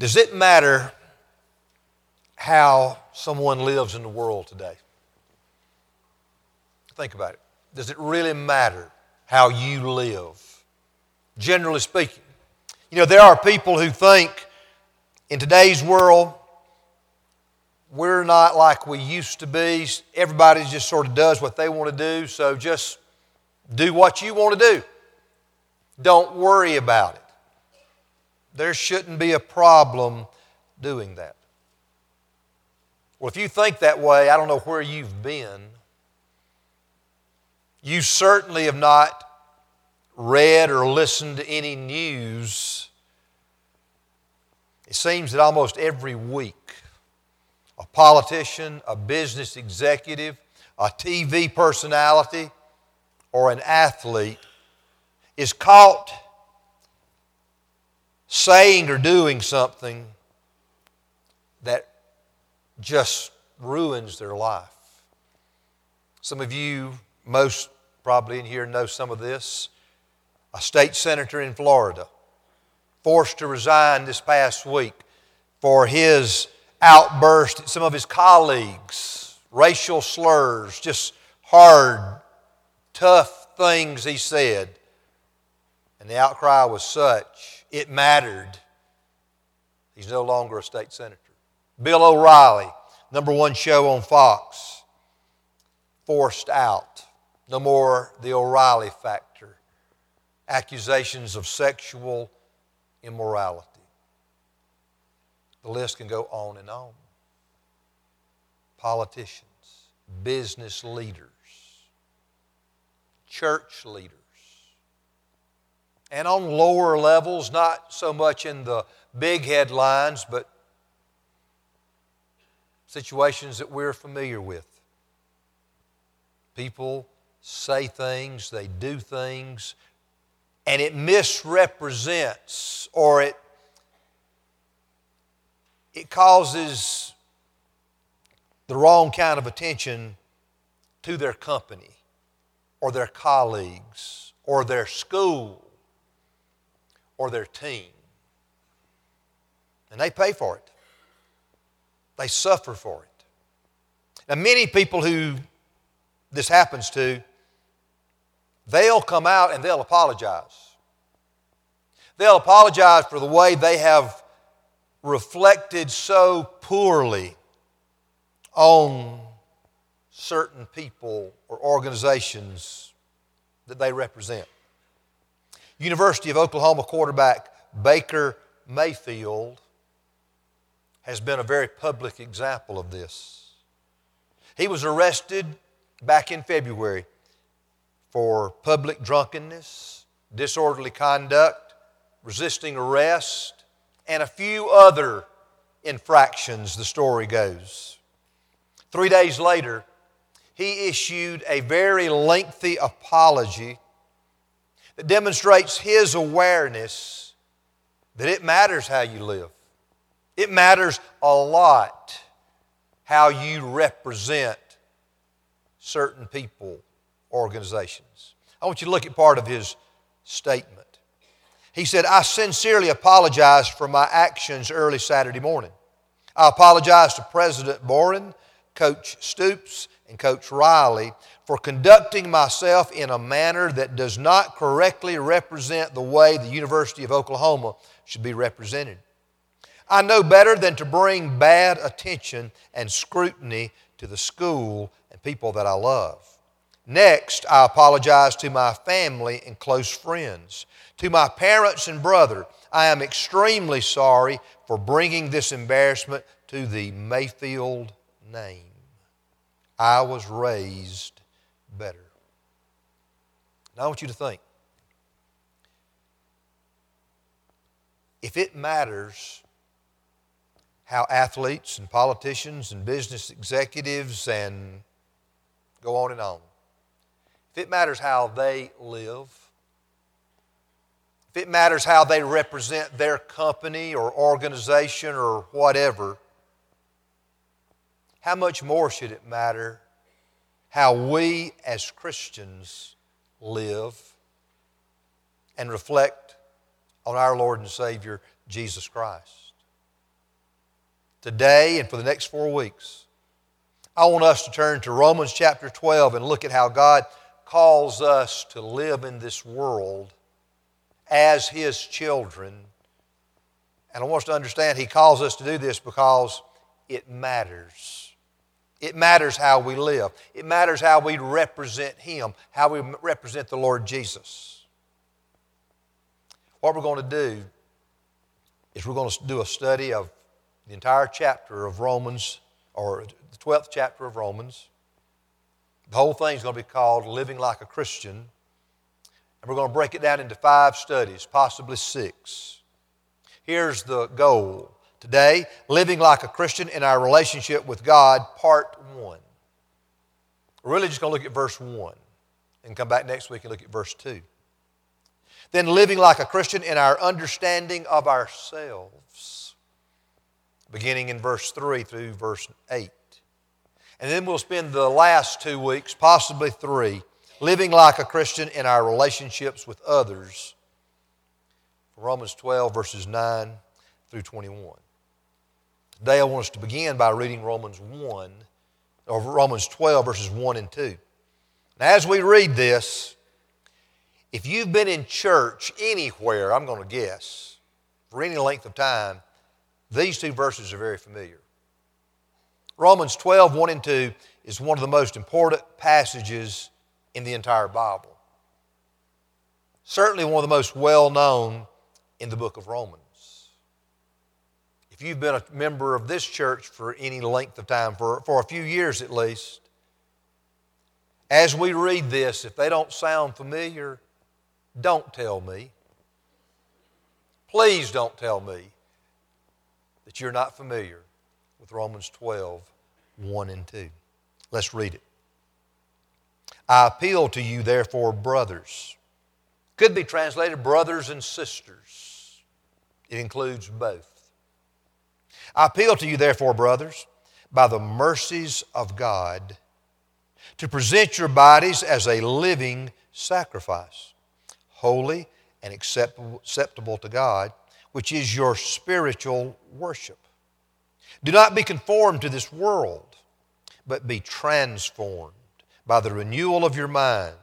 Does it matter how someone lives in the world today? Think about it. Does it really matter how you live? Generally speaking. You know, there are people who think in today's world, we're not like we used to be. Everybody just sort of does what they want to do, so just do what you want to do. Don't worry about it. There shouldn't be a problem doing that. Well, if you think that way, I don't know where you've been. You certainly have not read or listened to any news. It seems that almost every week, a politician, a business executive, a TV personality, or an athlete is caught saying or doing something that just ruins their life. Some of you, most probably in here, know some of this. A state senator in Florida forced to resign this past week for his outburst, at some of his colleagues, racial slurs, just hard, tough things he said. And the outcry was such, it mattered. He's no longer a state senator. Bill O'Reilly, number one show on Fox, forced out. No more the O'Reilly factor. Accusations of sexual immorality. The list can go on and on. Politicians, business leaders, church leaders, and on lower levels, not so much in the big headlines, but situations that we're familiar with. People say things, they do things, and it misrepresents or it, it causes the wrong kind of attention to their company or their colleagues or their school or their team. And they pay for it. They suffer for it. Now, many people who this happens to, they'll come out and they'll apologize. They'll apologize for the way they have reflected so poorly on certain people or organizations that they represent. University of Oklahoma quarterback Baker Mayfield has been a very public example of this. He was arrested back in February for public drunkenness, disorderly conduct, resisting arrest, and a few other infractions, the story goes. Three days later, he issued a very lengthy apology that demonstrates his awareness that it matters how you live. It matters a lot how you represent certain people, organizations. I want you to look at part of his statement. He said, I sincerely apologize for my actions early Saturday morning. I apologize to President Boren, Coach Stoops, and Coach Riley for conducting myself in a manner that does not correctly represent the way the University of Oklahoma should be represented. I know better than to bring bad attention and scrutiny to the school and people that I love. Next, I apologize to my family and close friends. To my parents and brother, I am extremely sorry for bringing this embarrassment to the Mayfield name. I was raised better. Now I want you to think. If it matters how athletes and politicians and business executives and go on and on. If it matters how they live, if it matters how they represent their company or organization or whatever, how much more should it matter how we as Christians live and reflect on our Lord and Savior, Jesus Christ? today and for the next four weeks, I want us to turn to Romans chapter 12 and look at how God calls us to live in this world as His children. And I want us to understand He calls us to do this because it matters. It matters how we live. It matters how we represent Him, how we represent the Lord Jesus. What we're going to do is we're going to do a study of the entire chapter of Romans, or the 12th chapter of Romans. The whole thing is going to be called Living Like a Christian. And we're going to break it down into five studies, possibly six. Here's the goal today Living Like a Christian in Our Relationship with God, Part 1. We're really just going to look at verse 1 and come back next week and look at verse 2. Then, living like a Christian in our understanding of ourselves, beginning in verse 3 through verse 8. And then we'll spend the last two weeks, possibly three, living like a Christian in our relationships with others. Romans 12, verses 9 through 21. Today I want us to begin by reading Romans 1, or Romans 12, verses 1 and 2. Now, as we read this, if you've been in church anywhere, I'm going to guess, for any length of time, these two verses are very familiar. Romans 12, 1 and 2 is one of the most important passages in the entire Bible. Certainly one of the most well known in the book of Romans. If you've been a member of this church for any length of time, for, for a few years at least, as we read this, if they don't sound familiar, don't tell me. Please don't tell me that you're not familiar with Romans 12, 1 and 2. Let's read it. I appeal to you, therefore, brothers. Could be translated brothers and sisters. It includes both. I appeal to you, therefore, brothers, by the mercies of God, to present your bodies as a living sacrifice, holy and acceptable to God, which is your spiritual worship. Do not be conformed to this world, but be transformed by the renewal of your mind,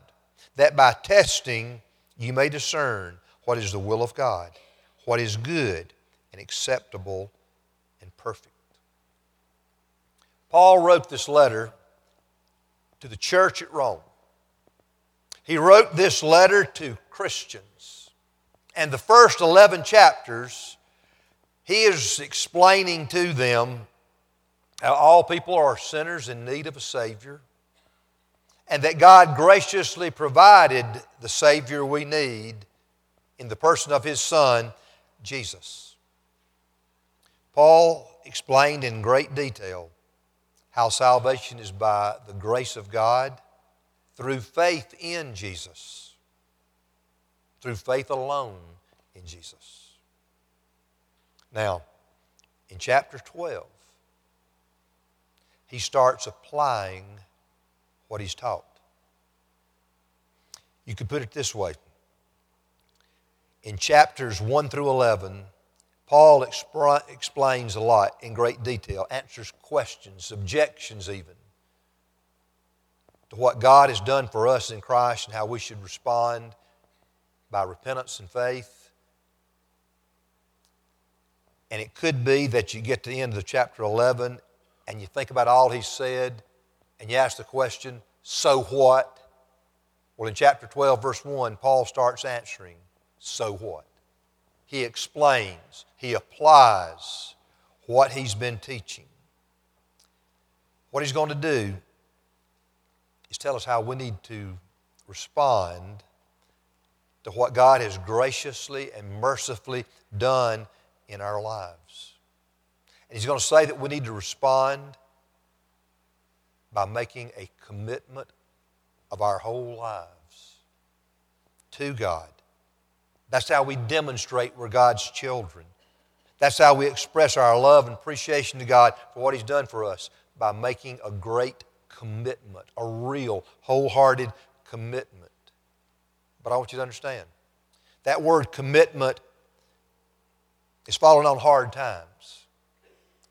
that by testing you may discern what is the will of God, what is good and acceptable perfect. Paul wrote this letter to the church at Rome. He wrote this letter to Christians. And the first 11 chapters he is explaining to them how all people are sinners in need of a Savior, and that God graciously provided the Savior we need in the person of His Son, Jesus. Paul explained in great detail how salvation is by the grace of God through faith in Jesus, through faith alone in Jesus. Now, in chapter 12, he starts applying what he's taught. You could put it this way. In chapters 1 through 11, Paul explains a lot in great detail, answers questions, objections even, to what God has done for us in Christ and how we should respond by repentance and faith. And it could be that you get to the end of chapter 11 and you think about all he said and you ask the question, so what? Well, in chapter 12, verse 1, Paul starts answering, so what? He explains, he applies what he's been teaching. What he's going to do is tell us how we need to respond to what God has graciously and mercifully done in our lives. And he's going to say that we need to respond by making a commitment of our whole lives to God. That's how we demonstrate we're God's children. That's how we express our love and appreciation to God for what He's done for us by making a great commitment, a real, wholehearted commitment. But I want you to understand that word commitment is falling on hard times.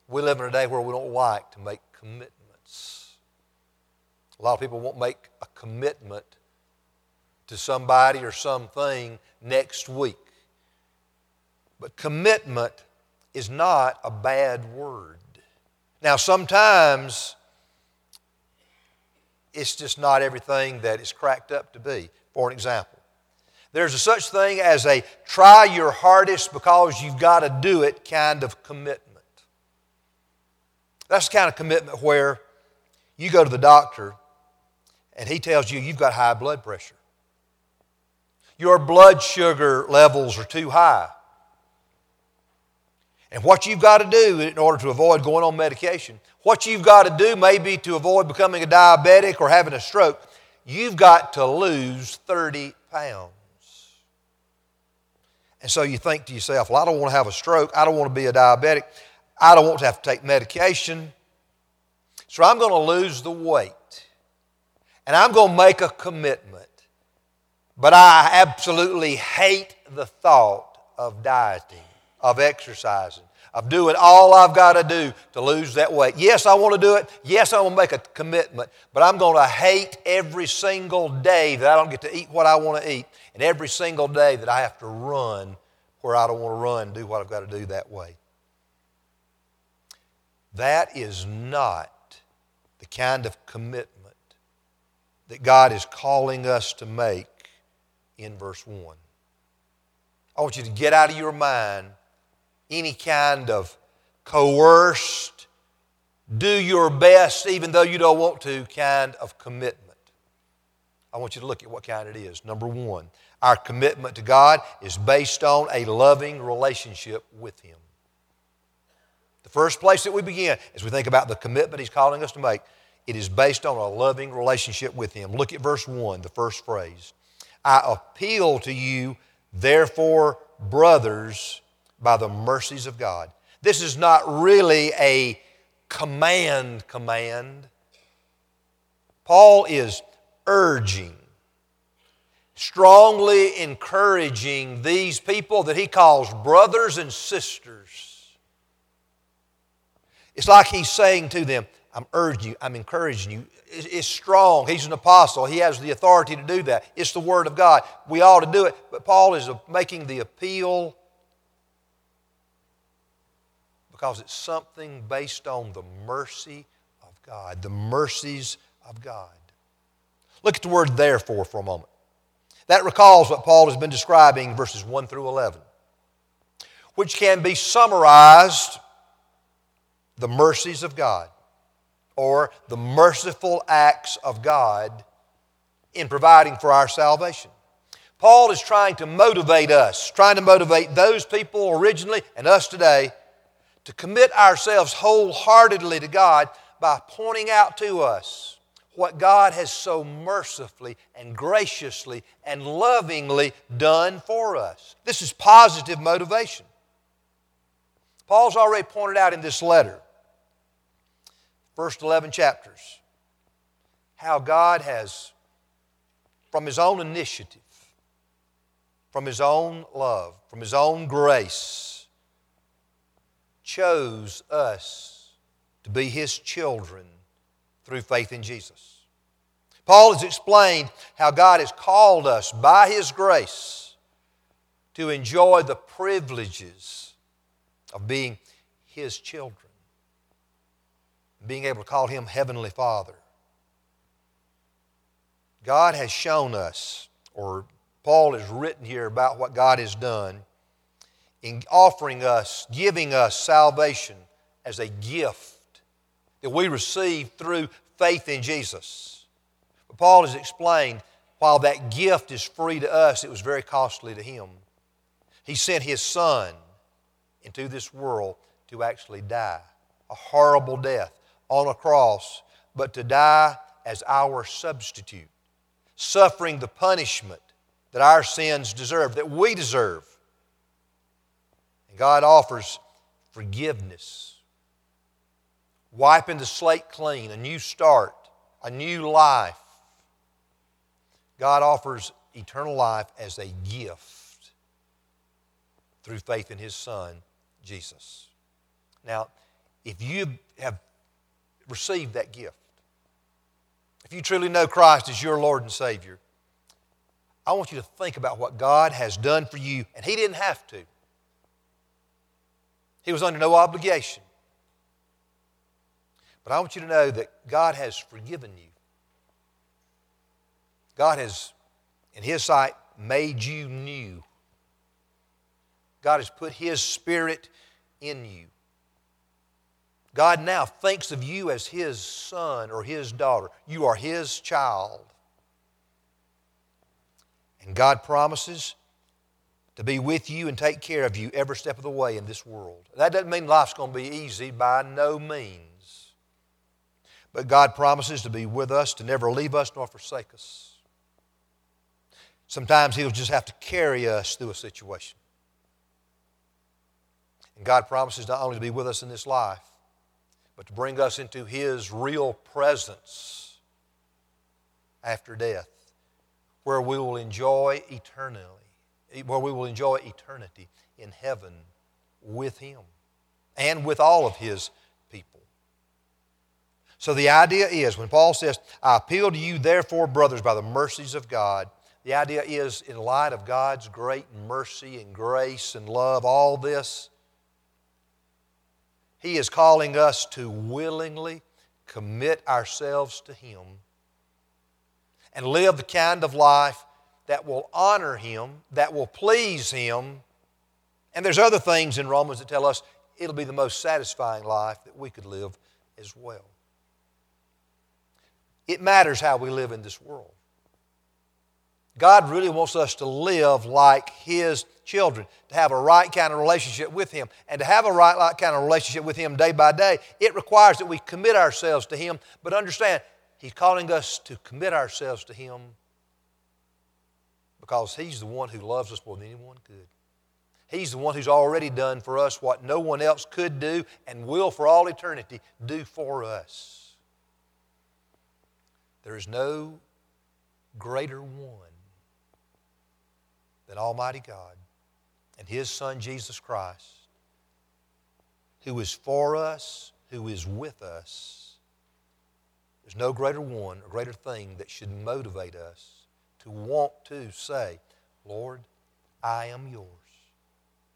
We live in a day where we don't like to make commitments. A lot of people won't make a commitment to somebody or something next week. But commitment is not a bad word. Now, sometimes it's just not everything that it's cracked up to be. For an example, there's a such thing as a try your hardest because you've got to do it kind of commitment. That's the kind of commitment where you go to the doctor and he tells you you've got high blood pressure. Your blood sugar levels are too high. And what you've got to do in order to avoid going on medication, what you've got to do maybe to avoid becoming a diabetic or having a stroke, you've got to lose 30 pounds. And so you think to yourself, well, I don't want to have a stroke. I don't want to be a diabetic. I don't want to have to take medication. So I'm going to lose the weight. And I'm going to make a commitment. But I absolutely hate the thought of dieting, of exercising, of doing all I've got to do to lose that weight. Yes, I want to do it. Yes, I want to make a commitment. But I'm going to hate every single day that I don't get to eat what I want to eat, and every single day that I have to run where I don't want to run, do what I've got to do that way. That is not the kind of commitment that God is calling us to make in verse 1. I want you to get out of your mind any kind of coerced, do your best even though you don't want to kind of commitment. I want you to look at what kind it is. Number one, our commitment to God is based on a loving relationship with Him. The first place that we begin as we think about the commitment He's calling us to make, it is based on a loving relationship with Him. Look at verse 1, the first phrase. I appeal to you, therefore, brothers, by the mercies of God. This is not really a command command. Paul is urging, strongly encouraging these people that he calls brothers and sisters. It's like he's saying to them, I'm urging you, I'm encouraging you It's strong. He's an apostle. He has the authority to do that. It's the Word of God. We ought to do it. But Paul is making the appeal because it's something based on the mercy of God, the mercies of God. Look at the word therefore for a moment. That recalls what Paul has been describing verses 1 through 11, which can be summarized the mercies of God or the merciful acts of God in providing for our salvation. Paul is trying to motivate us, trying to motivate those people originally and us today to commit ourselves wholeheartedly to God by pointing out to us what God has so mercifully and graciously and lovingly done for us. This is positive motivation. Paul's already pointed out in this letter first 11 chapters, how God has, from His own initiative, from His own love, from His own grace, chose us to be His children through faith in Jesus. Paul has explained how God has called us by His grace to enjoy the privileges of being His children being able to call him Heavenly Father. God has shown us, or Paul has written here about what God has done in offering us, giving us salvation as a gift that we receive through faith in Jesus. But Paul has explained while that gift is free to us, it was very costly to him. He sent his son into this world to actually die a horrible death on a cross, but to die as our substitute, suffering the punishment that our sins deserve, that we deserve. And God offers forgiveness, wiping the slate clean, a new start, a new life. God offers eternal life as a gift through faith in His Son, Jesus. Now, if you have received that gift, if you truly know Christ as your Lord and Savior, I want you to think about what God has done for you, and He didn't have to. He was under no obligation. But I want you to know that God has forgiven you. God has, in His sight, made you new. God has put His Spirit in you. God now thinks of you as His son or His daughter. You are His child. And God promises to be with you and take care of you every step of the way in this world. That doesn't mean life's going to be easy by no means. But God promises to be with us, to never leave us nor forsake us. Sometimes He'll just have to carry us through a situation. And God promises not only to be with us in this life, but to bring us into His real presence after death, where we will enjoy eternally, where we will enjoy eternity in heaven with Him and with all of His people. So the idea is when Paul says, I appeal to you, therefore, brothers, by the mercies of God, the idea is in light of God's great mercy and grace and love, all this he is calling us to willingly commit ourselves to Him and live the kind of life that will honor Him, that will please Him. And there's other things in Romans that tell us it'll be the most satisfying life that we could live as well. It matters how we live in this world. God really wants us to live like His children, to have a right kind of relationship with Him. And to have a right kind of relationship with Him day by day, it requires that we commit ourselves to Him. But understand, He's calling us to commit ourselves to Him because He's the one who loves us more than anyone could. He's the one who's already done for us what no one else could do and will for all eternity do for us. There is no greater one than Almighty God and His Son Jesus Christ, who is for us, who is with us. There's no greater one or greater thing that should motivate us to want to say, Lord, I am yours.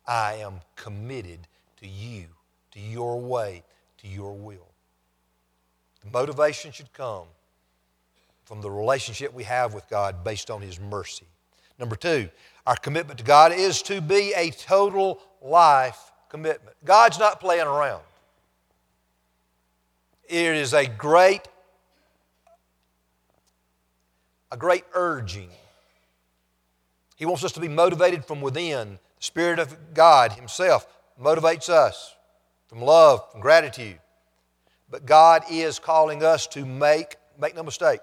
I am committed to you, to your way, to your will. The motivation should come from the relationship we have with God based on His mercy. Number two, our commitment to God is to be a total life commitment. God's not playing around. It is a great, a great urging. He wants us to be motivated from within. The Spirit of God Himself motivates us from love, from gratitude. But God is calling us to make, make no mistake,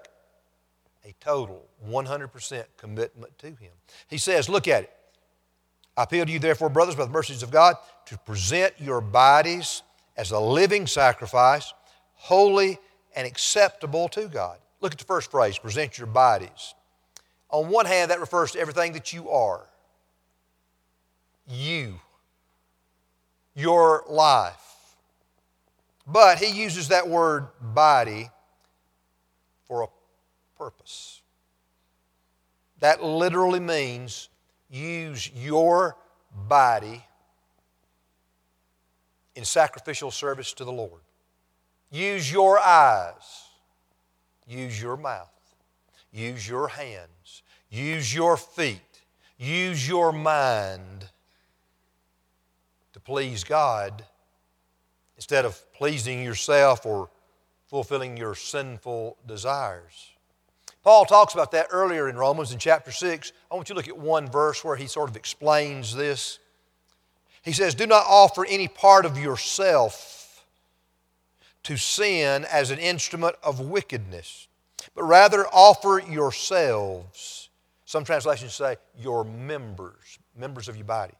a total 100% commitment to Him. He says, Look at it. I appeal to you, therefore, brothers, by the mercies of God, to present your bodies as a living sacrifice, holy and acceptable to God. Look at the first phrase present your bodies. On one hand, that refers to everything that you are. You. Your life. But he uses that word body for a purpose. That literally means use your body in sacrificial service to the Lord. Use your eyes. Use your mouth. Use your hands. Use your feet. Use your mind to please God instead of pleasing yourself or fulfilling your sinful desires. Paul talks about that earlier in Romans in chapter 6. I want you to look at one verse where he sort of explains this. He says, Do not offer any part of yourself to sin as an instrument of wickedness, but rather offer yourselves. Some translations say your members, members of your body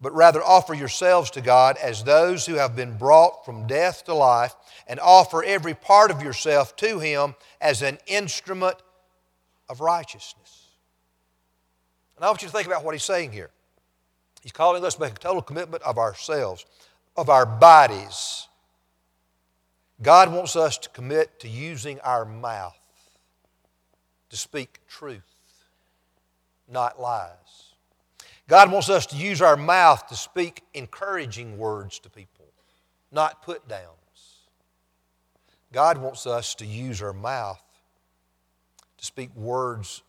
but rather offer yourselves to God as those who have been brought from death to life, and offer every part of yourself to Him as an instrument of righteousness. And I want you to think about what He's saying here. He's calling us to make a total commitment of ourselves, of our bodies, God wants us to commit to using our mouth to speak truth, not lies. God wants us to use our mouth to speak encouraging words to people, not put downs. God wants us to use our mouth to speak words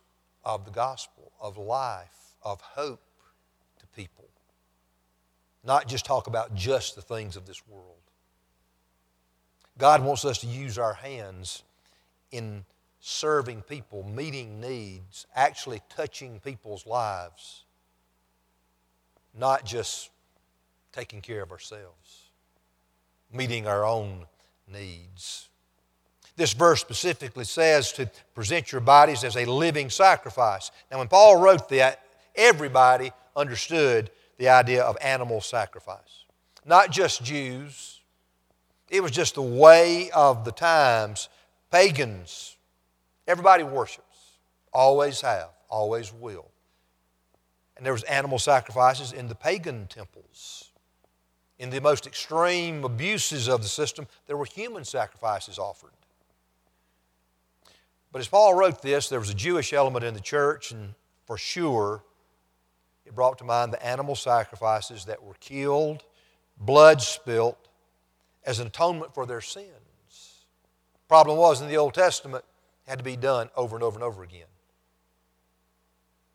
of the gospel, of life, of hope to people, not just talk about just the things of this world. God wants us to use our hands in serving people, meeting needs, actually touching people's lives, not just taking care of ourselves, meeting our own needs. This verse specifically says to present your bodies as a living sacrifice. Now, when Paul wrote that, everybody understood the idea of animal sacrifice. Not just Jews, it was just the way of the times. Pagans, everybody worships, always have, always will. And there was animal sacrifices in the pagan temples. In the most extreme abuses of the system, there were human sacrifices offered. But as Paul wrote this, there was a Jewish element in the church, and for sure, it brought to mind the animal sacrifices that were killed, blood spilt, as an atonement for their sins. Problem was, in the Old Testament, had to be done over and over and over again.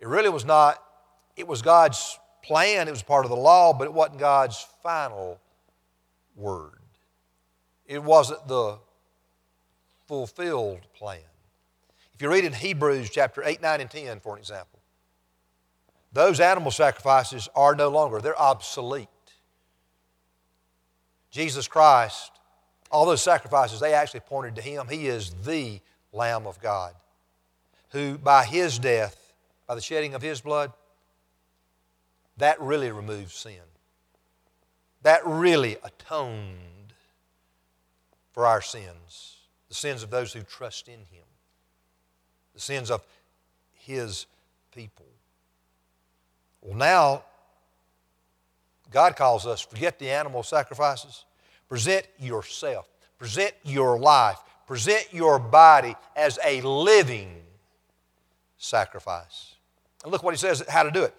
It really was not, it was God's plan, it was part of the law, but it wasn't God's final word. It wasn't the fulfilled plan. If you read in Hebrews chapter 8, 9, and 10, for an example, those animal sacrifices are no longer, they're obsolete. Jesus Christ, all those sacrifices, they actually pointed to Him. He is the Lamb of God, who by His death, by the shedding of His blood, that really removes sin. That really atoned for our sins, the sins of those who trust in Him, the sins of His people. Well, now, God calls us, forget the animal sacrifices, present yourself, present your life, present your body as a living sacrifice. And look what he says how to do it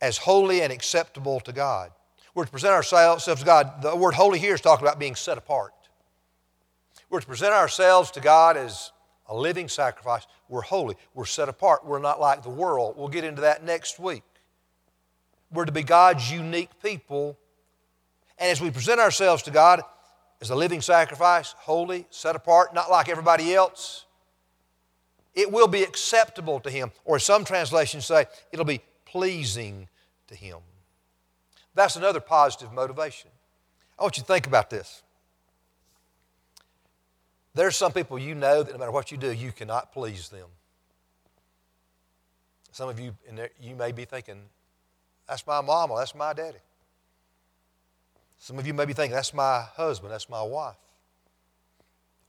as holy and acceptable to God. We're to present ourselves to God. The word holy here is talking about being set apart. We're to present ourselves to God as a living sacrifice. We're holy. We're set apart. We're not like the world. We'll get into that next week. We're to be God's unique people. And as we present ourselves to God as a living sacrifice, holy, set apart, not like everybody else, it will be acceptable to Him. Or some translations say, it'll be pleasing to Him. That's another positive motivation. I want you to think about this. There's some people you know that no matter what you do, you cannot please them. Some of you, there, you may be thinking, that's my mama, that's my daddy. Some of you may be thinking, that's my husband, that's my wife,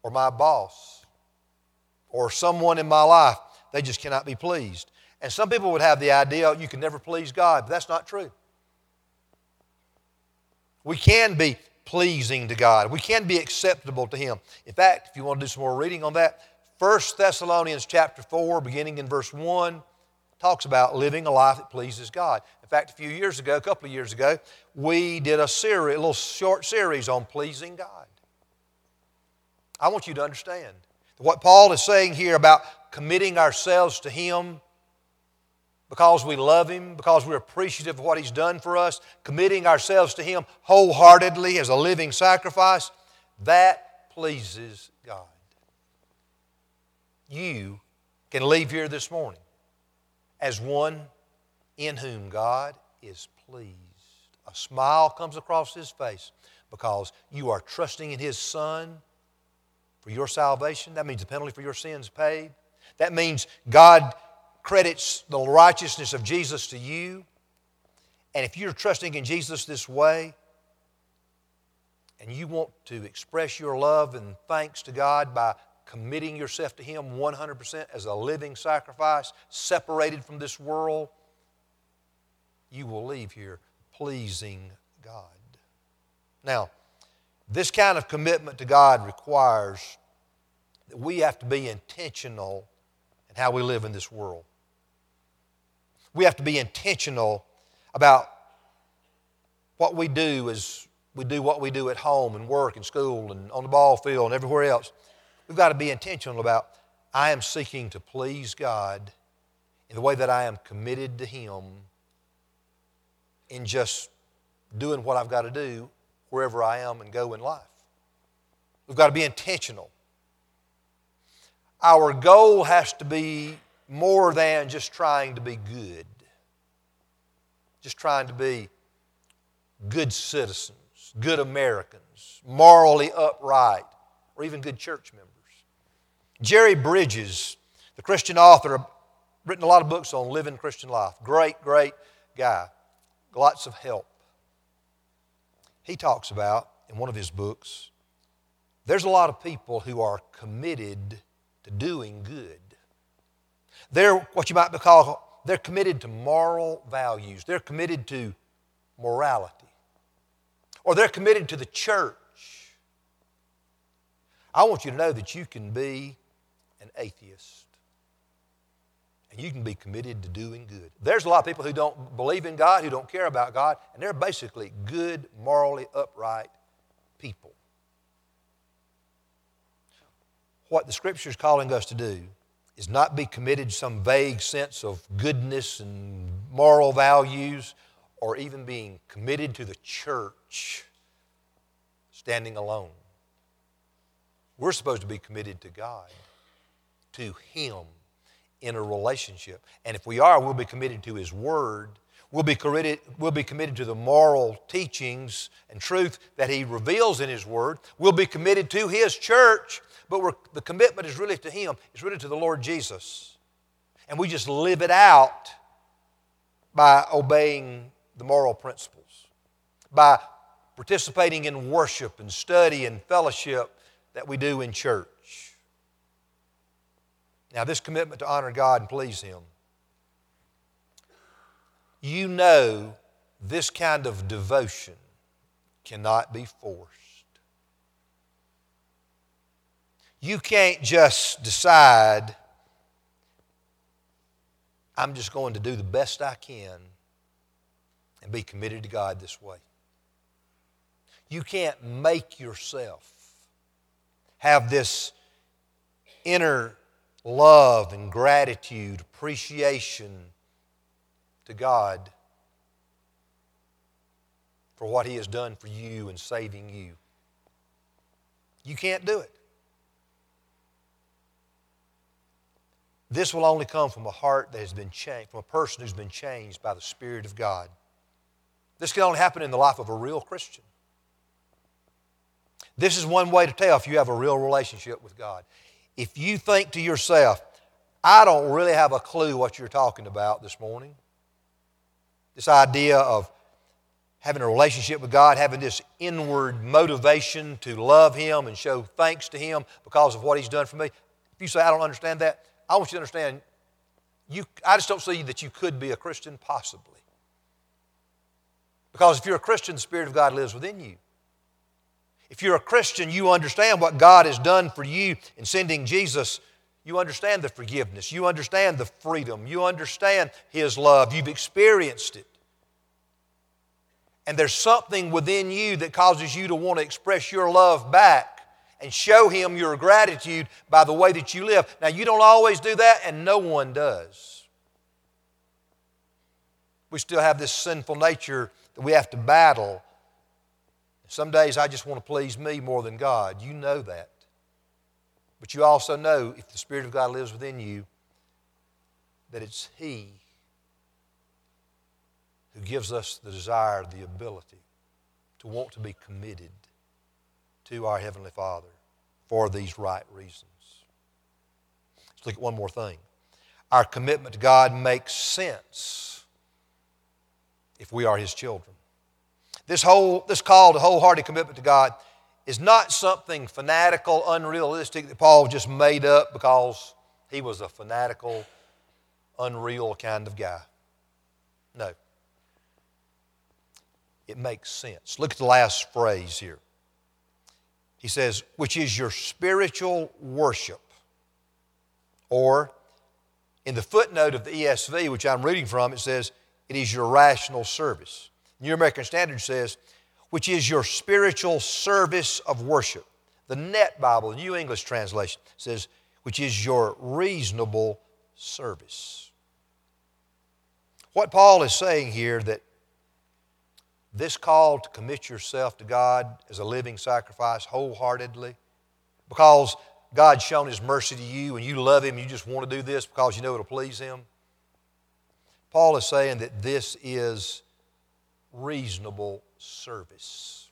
or my boss, or someone in my life. They just cannot be pleased. And some people would have the idea oh, you can never please God, but that's not true. We can be pleasing to God. We can be acceptable to Him. In fact, if you want to do some more reading on that, 1 Thessalonians chapter 4, beginning in verse 1, talks about living a life that pleases God. In fact, a few years ago, a couple of years ago, we did a series, a little short series on pleasing God. I want you to understand what Paul is saying here about committing ourselves to Him because we love Him, because we're appreciative of what He's done for us, committing ourselves to Him wholeheartedly as a living sacrifice, that pleases God. You can leave here this morning as one in whom God is pleased. A smile comes across his face because you are trusting in his Son for your salvation. That means the penalty for your sins paid. That means God credits the righteousness of Jesus to you. And if you're trusting in Jesus this way, and you want to express your love and thanks to God by committing yourself to Him 100% as a living sacrifice, separated from this world, you will leave here pleasing God. Now, This kind of commitment to God requires that we have to be intentional in how we live in this world. We have to be intentional about what we do as we do what we do at home and work and school and on the ball field and everywhere else. We've got to be intentional about I am seeking to please God in the way that I am committed to Him in just doing what I've got to do wherever I am and go in life. We've got to be intentional. Our goal has to be more than just trying to be good, just trying to be good citizens, good Americans, morally upright, or even good church members. Jerry Bridges, the Christian author, written a lot of books on living Christian life. Great, great guy. Lots of help. He talks about in one of his books there's a lot of people who are committed to doing good. They're what you might call, they're committed to moral values. They're committed to morality. Or they're committed to the church. I want you to know that you can be an atheist. And you can be committed to doing good. There's a lot of people who don't believe in God, who don't care about God, and they're basically good, morally upright people. What the Scripture is calling us to do is not be committed some vague sense of goodness and moral values or even being committed to the church standing alone. We're supposed to be committed to God to Him in a relationship. And if we are, we'll be committed to His Word. We'll be, committed, we'll be committed to the moral teachings and truth that He reveals in His Word. We'll be committed to His church, but the commitment is really to Him, it's really to the Lord Jesus. And we just live it out by obeying the moral principles, by participating in worship and study and fellowship that we do in church. Now, this commitment to honor God and please Him, you know this kind of devotion cannot be forced. You can't just decide, I'm just going to do the best I can and be committed to God this way. You can't make yourself have this inner love and gratitude, appreciation to God for what He has done for you and saving you. You can't do it. This will only come from a heart that has been changed, from a person who's been changed by the Spirit of God. This can only happen in the life of a real Christian. This is one way to tell if you have a real relationship with God if you think to yourself, I don't really have a clue what you're talking about this morning, this idea of having a relationship with God, having this inward motivation to love Him and show thanks to Him because of what He's done for me. If you say, I don't understand that, I want you to understand, you, I just don't see that you could be a Christian possibly. Because if you're a Christian, the Spirit of God lives within you. If you're a Christian, you understand what God has done for you in sending Jesus. You understand the forgiveness. You understand the freedom. You understand His love. You've experienced it. And there's something within you that causes you to want to express your love back and show Him your gratitude by the way that you live. Now, you don't always do that, and no one does. We still have this sinful nature that we have to battle some days I just want to please me more than God. You know that. But you also know, if the Spirit of God lives within you, that it's He who gives us the desire, the ability to want to be committed to our Heavenly Father for these right reasons. Let's look at one more thing. Our commitment to God makes sense if we are His children. This, whole, this call to wholehearted commitment to God is not something fanatical, unrealistic that Paul just made up because he was a fanatical, unreal kind of guy. No. It makes sense. Look at the last phrase here. He says, which is your spiritual worship. Or in the footnote of the ESV, which I'm reading from, it says, it is your rational service. New American Standard says, which is your spiritual service of worship. The Net Bible, New English Translation, says, which is your reasonable service. What Paul is saying here that this call to commit yourself to God as a living sacrifice wholeheartedly, because God's shown His mercy to you and you love Him, you just want to do this because you know it'll please Him. Paul is saying that this is reasonable service.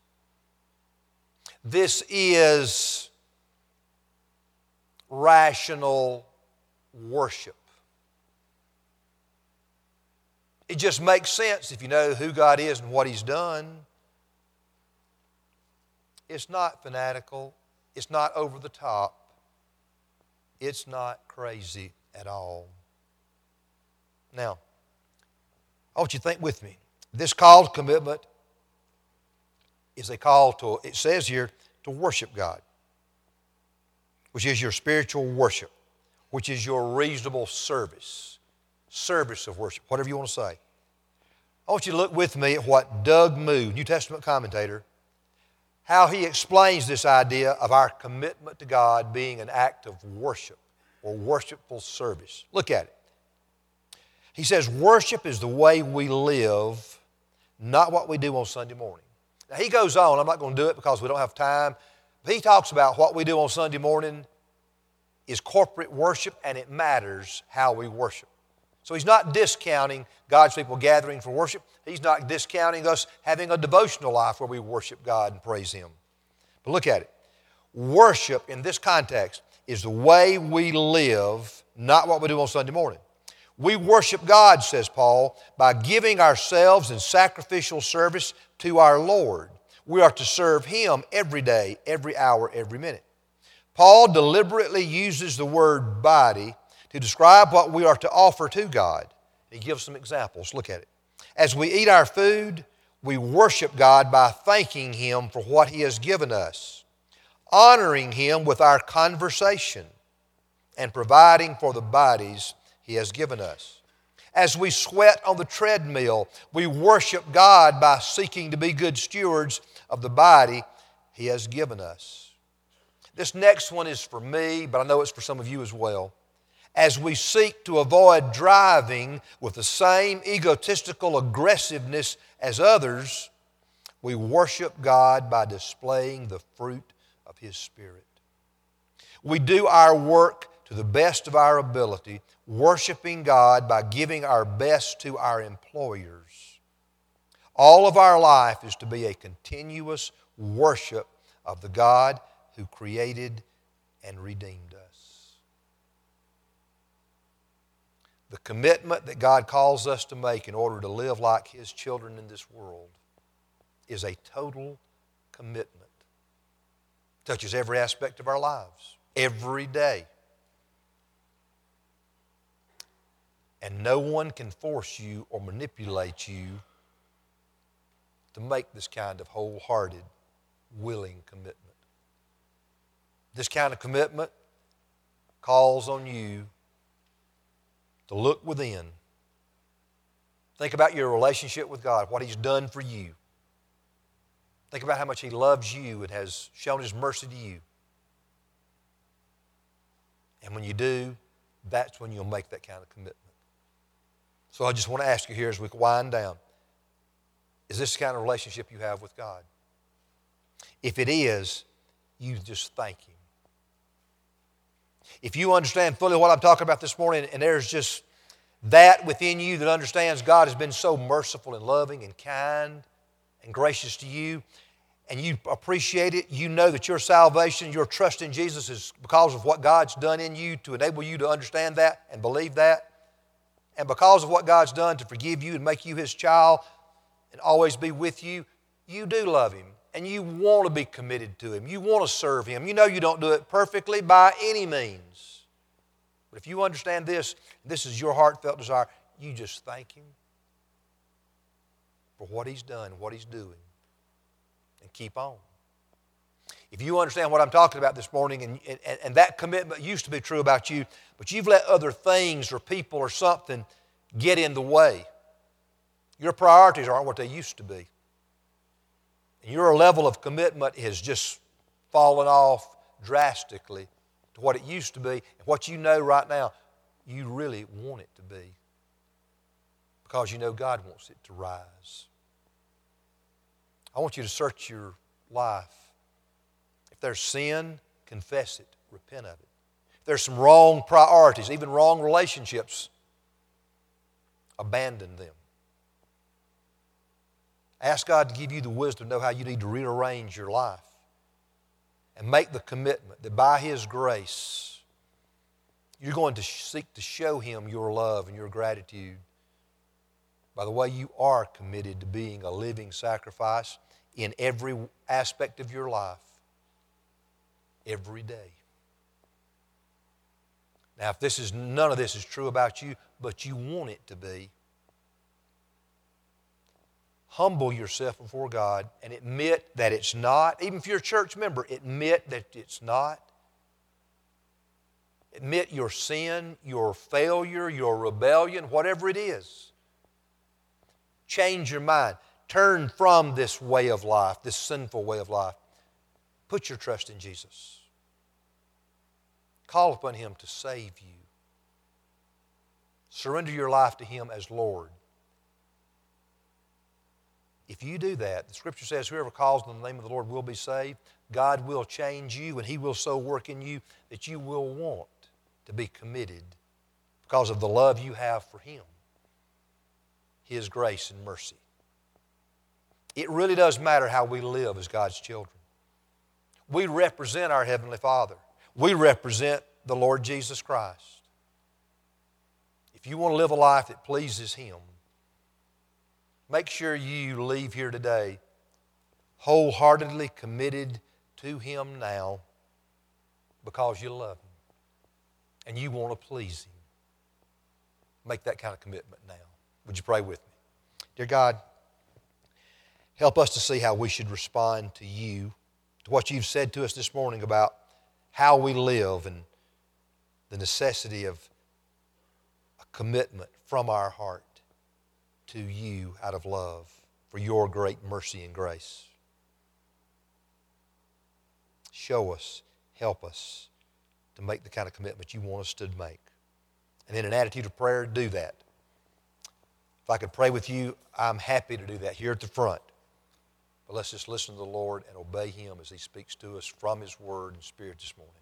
This is rational worship. It just makes sense if you know who God is and what He's done. It's not fanatical, it's not over the top, it's not crazy at all. Now, I want you to think with me. This call to commitment is a call to, it says here, to worship God, which is your spiritual worship, which is your reasonable service service of worship, whatever you want to say. I want you to look with me at what Doug Moo, New Testament commentator, how he explains this idea of our commitment to God being an act of worship or worshipful service. Look at it. He says, Worship is the way we live, not what we do on Sunday morning. Now, he goes on, I'm not going to do it because we don't have time. But he talks about what we do on Sunday morning is corporate worship, and it matters how we worship. So he's not discounting God's people gathering for worship. He's not discounting us having a devotional life where we worship God and praise Him. But look at it. Worship in this context is the way we live, not what we do on Sunday morning. We worship God, says Paul, by giving ourselves in sacrificial service to our Lord. We are to serve Him every day, every hour, every minute. Paul deliberately uses the word body to describe what we are to offer to God. He gives some examples. Look at it. As we eat our food, we worship God by thanking Him for what He has given us, honoring Him with our conversation, and providing for the bodies He has given us. As we sweat on the treadmill, we worship God by seeking to be good stewards of the body He has given us. This next one is for me, but I know it's for some of you as well as we seek to avoid driving with the same egotistical aggressiveness as others, we worship God by displaying the fruit of His Spirit. We do our work to the best of our ability, worshiping God by giving our best to our employers. All of our life is to be a continuous worship of the God who created and redeemed us. The commitment that God calls us to make in order to live like His children in this world is a total commitment. Touches every aspect of our lives, every day. And no one can force you or manipulate you to make this kind of wholehearted, willing commitment. This kind of commitment calls on you to look within. Think about your relationship with God, what He's done for you. Think about how much He loves you and has shown His mercy to you. And when you do, that's when you'll make that kind of commitment. So I just want to ask you here as we wind down is this the kind of relationship you have with God? If it is, you just thank Him. If you understand fully what I'm talking about this morning, and there's just that within you that understands God has been so merciful and loving and kind and gracious to you, and you appreciate it, you know that your salvation, your trust in Jesus is because of what God's done in you to enable you to understand that and believe that. And because of what God's done to forgive you and make you His child and always be with you, you do love Him and you want to be committed to Him. You want to serve Him. You know you don't do it perfectly by any means. But if you understand this, this is your heartfelt desire, you just thank Him for what He's done, what He's doing, and keep on. If you understand what I'm talking about this morning, and, and, and that commitment used to be true about you, but you've let other things or people or something get in the way. Your priorities aren't what they used to be. And your level of commitment has just fallen off drastically to what it used to be. And what you know right now, you really want it to be. Because you know God wants it to rise. I want you to search your life. If there's sin, confess it, repent of it. If there's some wrong priorities, even wrong relationships, abandon them. Ask God to give you the wisdom to know how you need to rearrange your life and make the commitment that by His grace, you're going to seek to show Him your love and your gratitude by the way you are committed to being a living sacrifice in every aspect of your life, every day. Now, if this is none of this is true about you, but you want it to be, humble yourself before God and admit that it's not. Even if you're a church member, admit that it's not. Admit your sin, your failure, your rebellion, whatever it is. Change your mind. Turn from this way of life, this sinful way of life. Put your trust in Jesus. Call upon Him to save you. Surrender your life to Him as Lord. If you do that, the scripture says, whoever calls on the name of the Lord will be saved. God will change you, and He will so work in you that you will want to be committed because of the love you have for Him, His grace and mercy. It really does matter how we live as God's children. We represent our Heavenly Father, we represent the Lord Jesus Christ. If you want to live a life that pleases Him, Make sure you leave here today wholeheartedly committed to Him now because you love Him and you want to please Him. Make that kind of commitment now. Would you pray with me? Dear God, help us to see how we should respond to you, to what you've said to us this morning about how we live and the necessity of a commitment from our heart to you out of love for your great mercy and grace. Show us, help us to make the kind of commitment you want us to make. And in an attitude of prayer, do that. If I could pray with you, I'm happy to do that here at the front. But let's just listen to the Lord and obey Him as He speaks to us from His Word and Spirit this morning.